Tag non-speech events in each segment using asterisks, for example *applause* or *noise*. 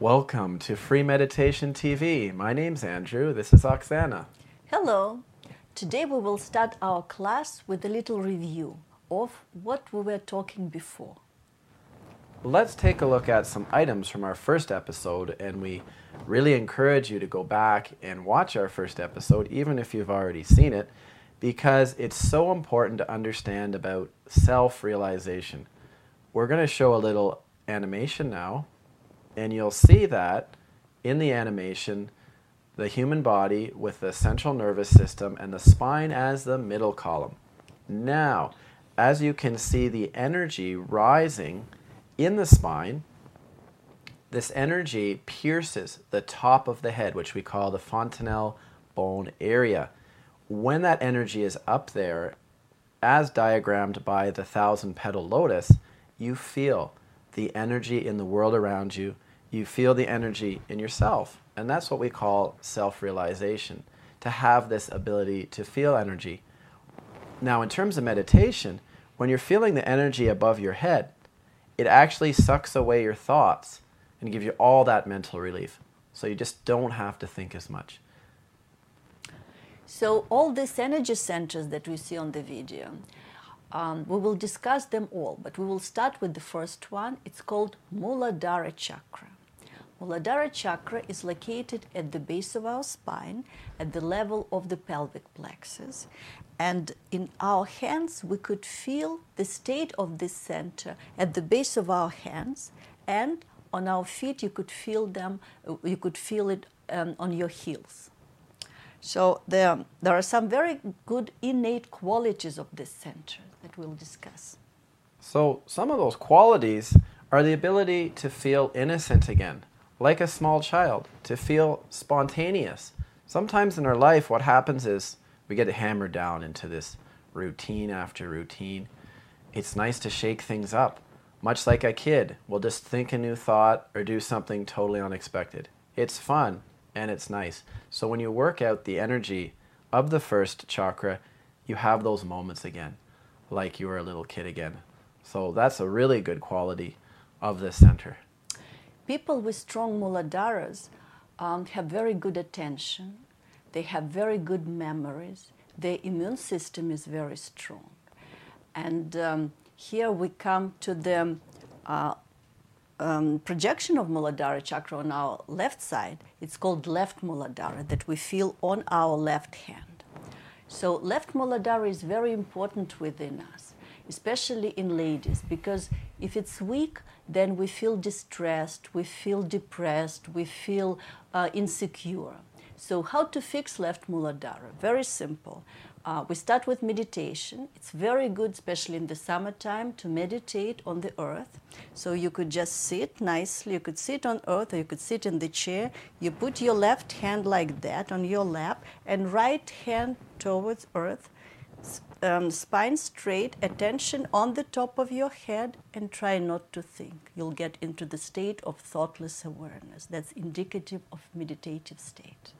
Welcome to Free Meditation TV. My name's Andrew. This is Oksana. Hello. Today we will start our class with a little review of what we were talking before. Let's take a look at some items from our first episode, and we really encourage you to go back and watch our first episode, even if you've already seen it, because it's so important to understand about self realization. We're going to show a little animation now and you'll see that in the animation, the human body with the central nervous system and the spine as the middle column. Now, as you can see the energy rising in the spine, this energy pierces the top of the head, which we call the fontanelle bone area. When that energy is up there, as diagrammed by the thousand petal lotus, you feel the energy in the world around you you feel the energy in yourself. And that's what we call self realization to have this ability to feel energy. Now, in terms of meditation, when you're feeling the energy above your head, it actually sucks away your thoughts and gives you all that mental relief. So you just don't have to think as much. So, all these energy centers that we see on the video, um, we will discuss them all, but we will start with the first one. It's called Muladhara Chakra. Muladhara chakra is located at the base of our spine, at the level of the pelvic plexus. And in our hands, we could feel the state of this center at the base of our hands, and on our feet, you could feel them. You could feel it um, on your heels. So there, there are some very good innate qualities of this center that we'll discuss. So some of those qualities are the ability to feel innocent again like a small child, to feel spontaneous. Sometimes in our life, what happens is we get hammered down into this routine after routine. It's nice to shake things up, much like a kid will just think a new thought or do something totally unexpected. It's fun and it's nice. So when you work out the energy of the first chakra, you have those moments again, like you were a little kid again. So that's a really good quality of this center people with strong muladharas um, have very good attention, they have very good memories, their immune system is very strong. And um, here we come to the uh, um, projection of Muladhara chakra on our left side. It's called left Muladhara that we feel on our left hand. So, left Muladhara is very important within us, especially in ladies, because if it's weak, then we feel distressed, we feel depressed, we feel uh, insecure. So, how to fix left muladhara? Very simple. Uh, we start with meditation. It's very good, especially in the summertime, to meditate on the earth. So you could just sit nicely. You could sit on earth, or you could sit in the chair. You put your left hand like that on your lap, and right hand towards earth um, spine straight, attention on the top of your head, and try not to think. You'll get into the state of thoughtless awareness. That's indicative of meditative state.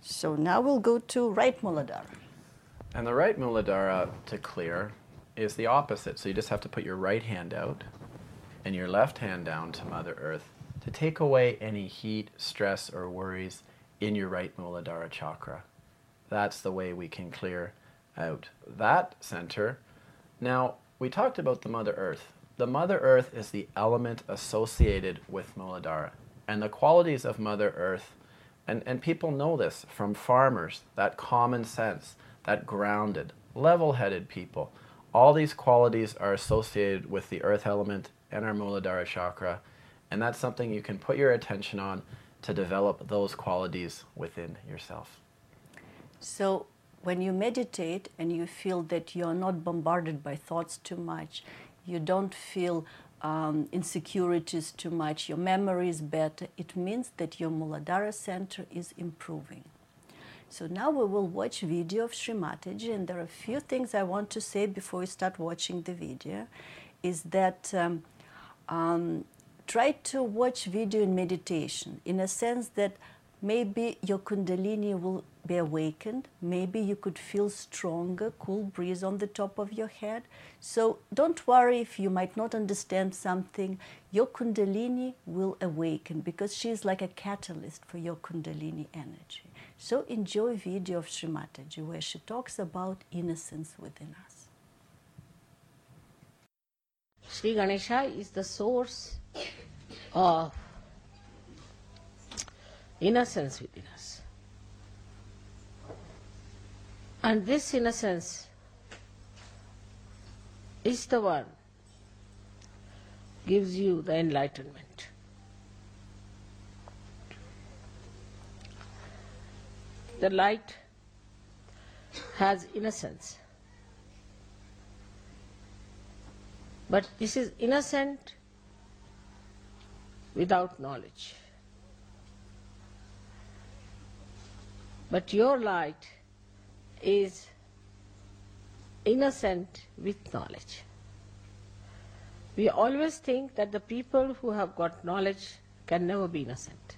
So now we'll go to right Muladhara. And the right Muladhara to clear is the opposite. So you just have to put your right hand out and your left hand down to Mother Earth to take away any heat, stress, or worries in your right Muladhara chakra. That's the way we can clear out that center. Now, we talked about the Mother Earth. The Mother Earth is the element associated with Muladhara. And the qualities of Mother Earth, and, and people know this from farmers, that common sense, that grounded, level headed people. All these qualities are associated with the earth element and our Muladhara chakra. And that's something you can put your attention on to develop those qualities within yourself. So, when you meditate and you feel that you're not bombarded by thoughts too much, you don't feel um, insecurities too much, your memory is better, it means that your Muladhara center is improving. So now we will watch video of Sri and there are a few things I want to say before we start watching the video. Is that um, um, try to watch video in meditation in a sense that maybe your Kundalini will be awakened. Maybe you could feel stronger, cool breeze on the top of your head. So don't worry if you might not understand something. Your Kundalini will awaken because she is like a catalyst for your Kundalini energy. So enjoy video of Sri Mataji where she talks about innocence within us. Sri Ganesha is the source of innocence within us. And this innocence is the one gives you the enlightenment. The light has innocence. But this is innocent without knowledge. But your light is innocent with knowledge. We always think that the people who have got knowledge can never be innocent,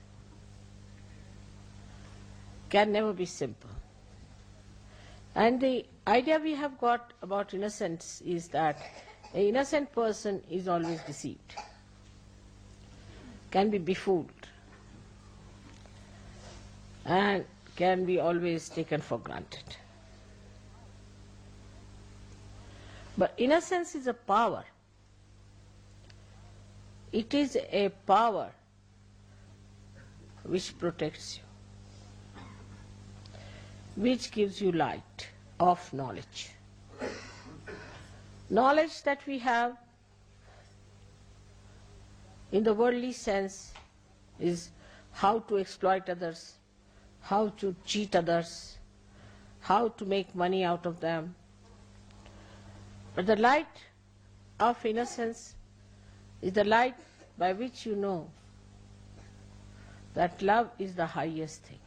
can never be simple. And the idea we have got about innocence is that an innocent person is always deceived, can be befooled, and can be always taken for granted. But innocence is a power. It is a power which protects you, which gives you light of knowledge. Knowledge that we have in the worldly sense is how to exploit others, how to cheat others, how to make money out of them. But the light of innocence is the light by which you know that love is the highest thing.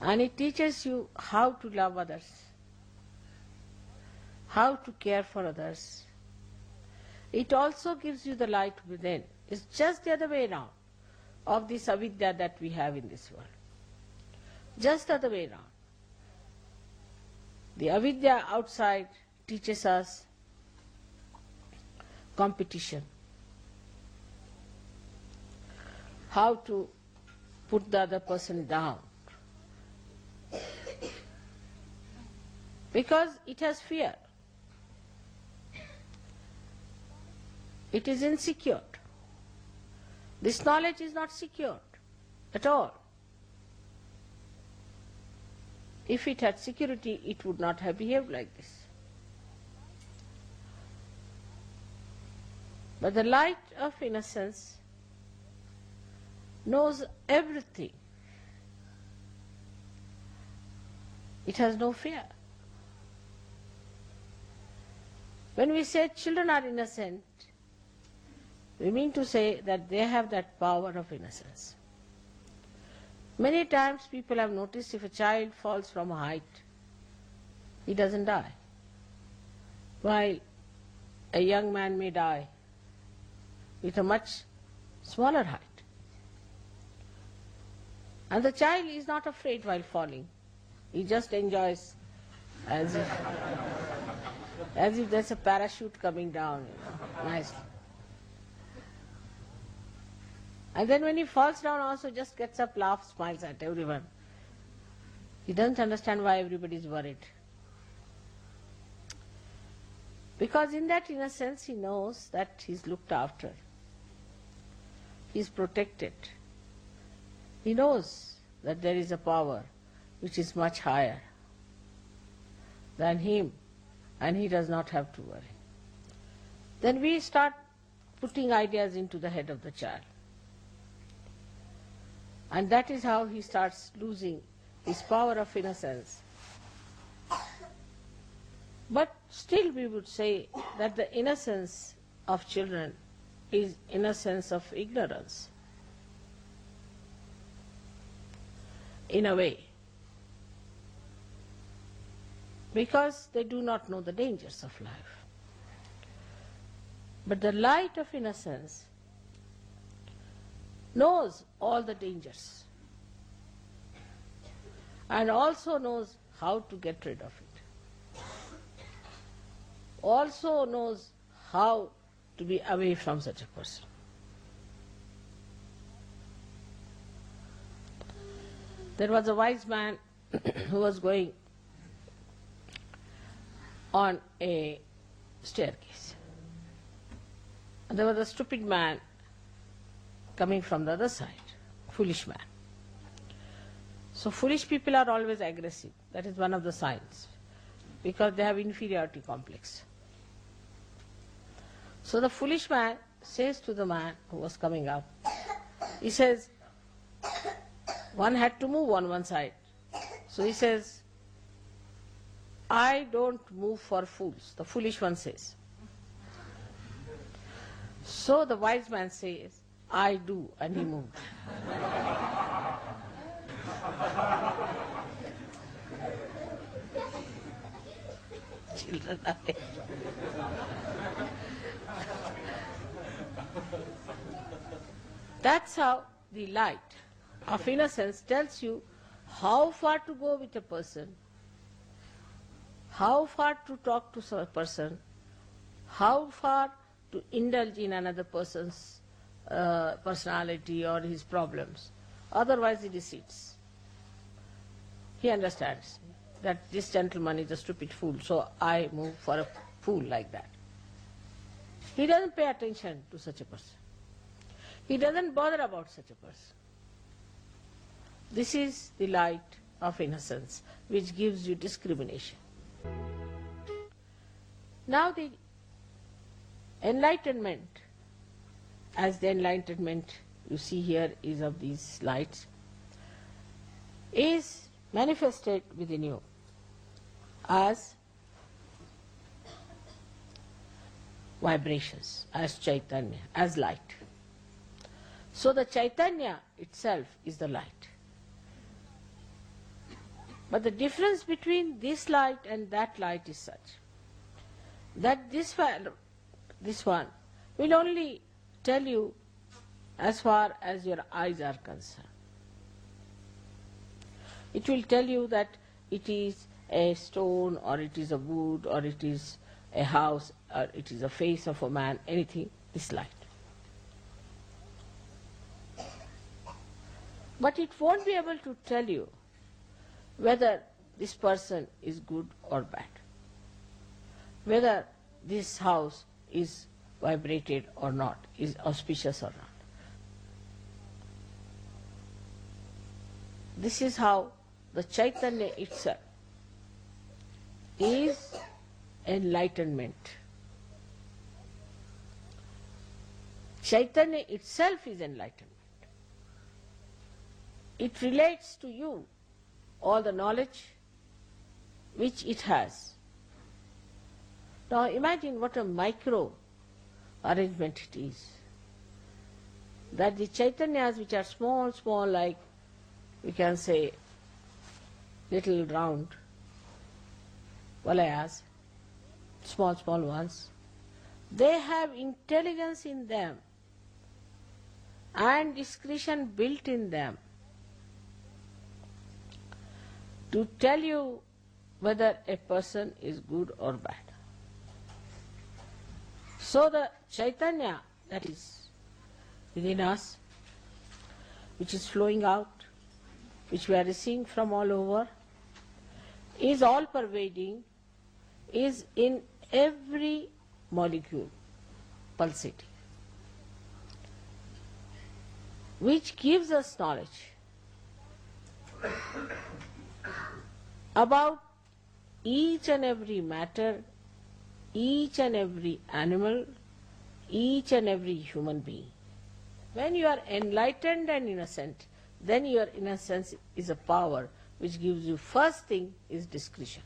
And it teaches you how to love others, how to care for others. It also gives you the light within. It's just the other way around of this avidya that we have in this world. Just the other way around. The avidya outside teaches us competition, how to put the other person down. Because it has fear. It is insecure. This knowledge is not secure at all. If it had security, it would not have behaved like this. But the light of innocence knows everything. It has no fear. When we say children are innocent, we mean to say that they have that power of innocence. Many times people have noticed if a child falls from a height, he doesn't die. While a young man may die with a much smaller height. And the child is not afraid while falling. He just enjoys as if, as if there's a parachute coming down, you know, nicely. And then when he falls down also just gets up, laughs, smiles at everyone. He doesn't understand why everybody is worried. Because in that innocence he knows that he's looked after. He's protected. He knows that there is a power which is much higher than him and he does not have to worry. Then we start putting ideas into the head of the child. And that is how he starts losing his power of innocence. But still we would say that the innocence of children is innocence of ignorance. In a way. Because they do not know the dangers of life. But the light of innocence knows all the dangers. and also knows how to get rid of it. Also knows how to be away from such a person. There was a wise man *coughs* who was going on a staircase. And there was a stupid man coming from the other side, foolish man. So foolish people are always aggressive. That is one of the signs because they have inferiority complex. So the foolish man says to the man who was coming up, he says, one had to move on one side. So he says, I don't move for fools, the foolish one says. So the wise man says, I do, and he moved. Children are That's how the light of innocence tells you how far to go with a person, how far to talk to a person, how far to indulge in another person's uh, personality or his problems. Otherwise, he deceits. He understands that this gentleman is a stupid fool, so I move for a fool like that. He doesn't pay attention to such a person. He doesn't bother about such a person. This is the light of innocence which gives you discrimination. Now the enlightenment, as the enlightenment you see here is of these lights, is manifested within you as vibrations, as Chaitanya, as light. So the Chaitanya itself is the light. But the difference between this light and that light is such that this one, this one will only tell you as far as your eyes are concerned. It will tell you that it is a stone or it is a wood or it is a house or it is a face of a man, anything, this light. But it won't be able to tell you whether this person is good or bad, whether this house is vibrated or not, is auspicious or not. This is how the Chaitanya itself is enlightenment. Chaitanya itself is enlightenment. It relates to you all the knowledge which it has. Now imagine what a micro arrangement it is. That the Chaitanyas which are small, small like we can say little round valayas, small, small ones, they have intelligence in them and discretion built in them to tell you whether a person is good or bad. So the Chaitanya that is within us, which is flowing out, which we are receiving from all over, is all pervading, is in every molecule pulsating, which gives us knowledge about each and every matter, each and every animal, each and every human being. When you are enlightened and innocent, then your innocence is a power which gives you first thing is discretion.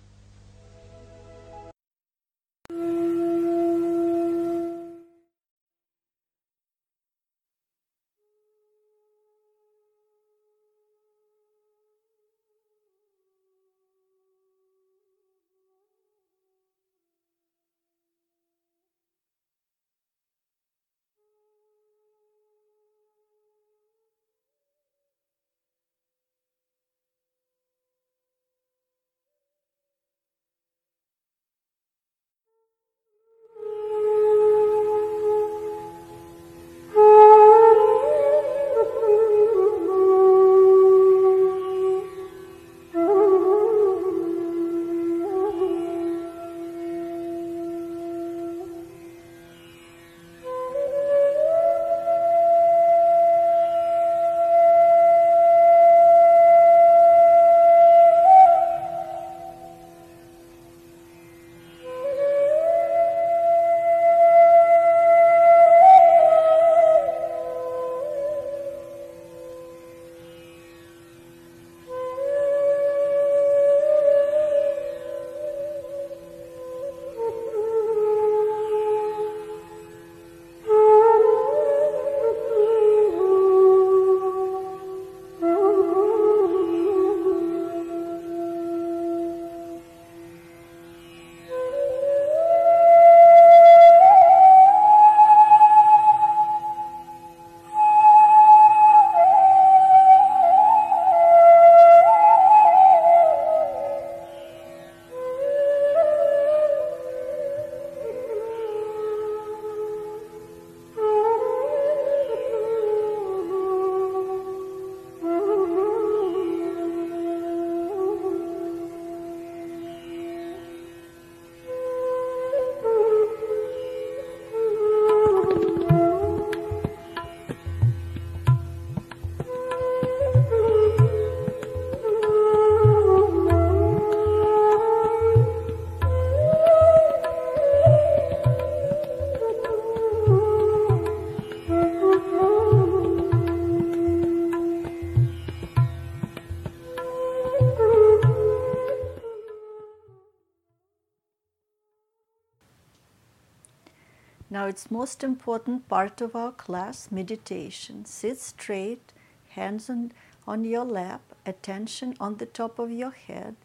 It's most important part of our class, meditation. Sit straight, hands on, on your lap, attention on the top of your head.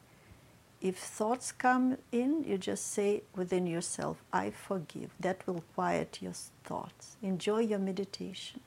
If thoughts come in, you just say within yourself, I forgive. That will quiet your thoughts. Enjoy your meditation.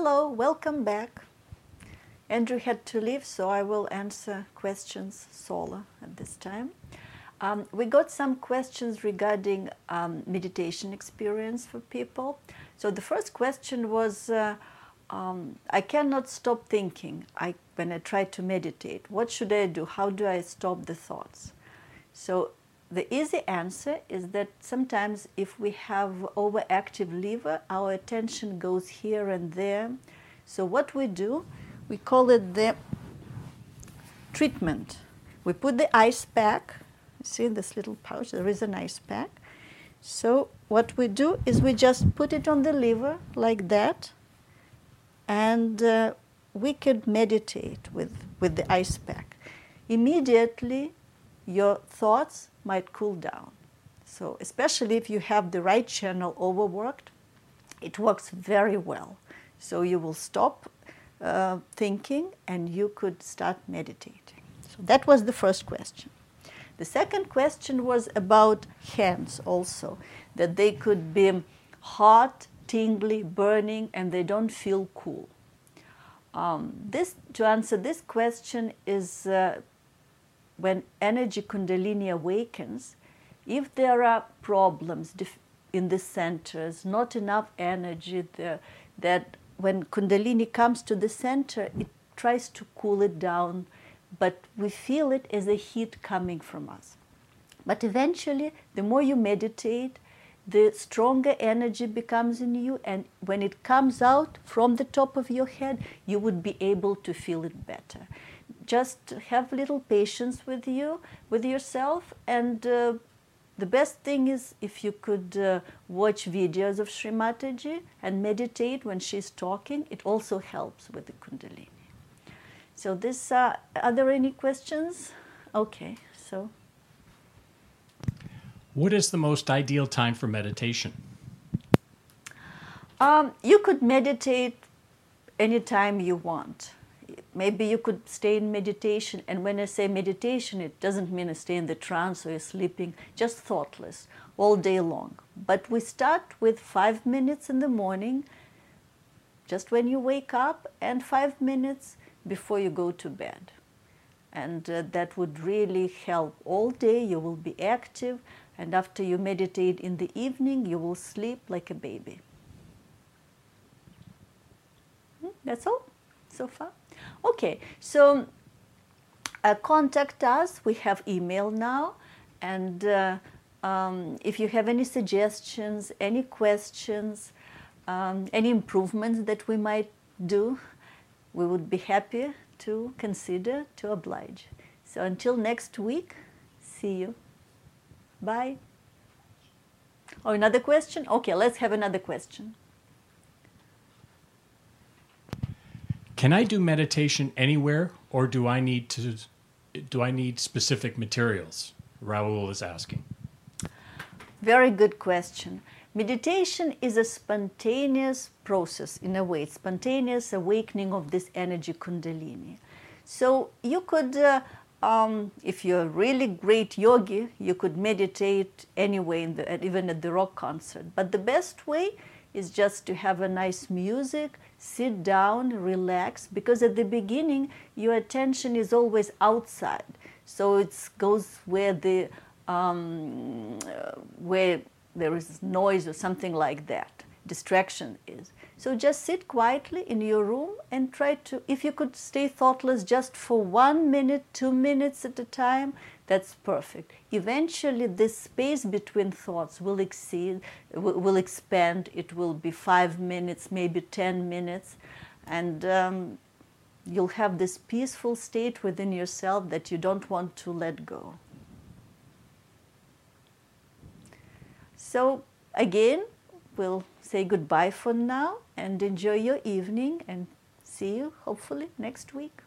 Hello, welcome back. Andrew had to leave, so I will answer questions solo at this time. Um, we got some questions regarding um, meditation experience for people. So the first question was, uh, um, I cannot stop thinking I, when I try to meditate. What should I do? How do I stop the thoughts? So the easy answer is that sometimes if we have overactive liver, our attention goes here and there. So what we do, we call it the treatment. We put the ice pack. See in this little pouch, there is an ice pack. So what we do is we just put it on the liver like that, and uh, we could meditate with, with the ice pack. Immediately, your thoughts might cool down. So, especially if you have the right channel overworked, it works very well. So, you will stop uh, thinking and you could start meditating. So, that was the first question. The second question was about hands also, that they could be hot, tingly, burning, and they don't feel cool. Um, this, to answer this question is uh, when energy kundalini awakens, if there are problems in the centers, not enough energy there, that when kundalini comes to the center, it tries to cool it down, but we feel it as a heat coming from us. But eventually, the more you meditate, the stronger energy becomes in you, and when it comes out from the top of your head, you would be able to feel it better just have little patience with you, with yourself, and uh, the best thing is if you could uh, watch videos of Sri Mataji and meditate when she's talking. It also helps with the Kundalini. So this, uh, are there any questions? Okay, so. What is the most ideal time for meditation? Um, you could meditate anytime you want maybe you could stay in meditation. And when I say meditation, it doesn't mean I stay in the trance or you're sleeping, just thoughtless all day long. But we start with five minutes in the morning, just when you wake up, and five minutes before you go to bed. And uh, that would really help all day. You will be active, and after you meditate in the evening, you will sleep like a baby. Hmm, that's all so far. Okay, so uh, contact us. We have email now. And uh, um, if you have any suggestions, any questions, um, any improvements that we might do, we would be happy to consider to oblige. So until next week, see you. Bye. Oh, another question? Okay, let's have another question. Can I do meditation anywhere, or do I need to? Do I need specific materials? Raul is asking. Very good question. Meditation is a spontaneous process in a way, spontaneous awakening of this energy kundalini. So you could, uh, um, if you're a really great yogi, you could meditate anyway, the, even at the rock concert. But the best way is just to have a nice music, sit down, relax, because at the beginning your attention is always outside. So it goes where the um, where there is noise or something like that. Distraction is. So just sit quietly in your room and try to, if you could stay thoughtless just for one minute, two minutes at a time, that's perfect. Eventually, this space between thoughts will exceed, will expand. It will be five minutes, maybe 10 minutes. And um, you'll have this peaceful state within yourself that you don't want to let go. So, again, we'll say goodbye for now and enjoy your evening and see you hopefully next week.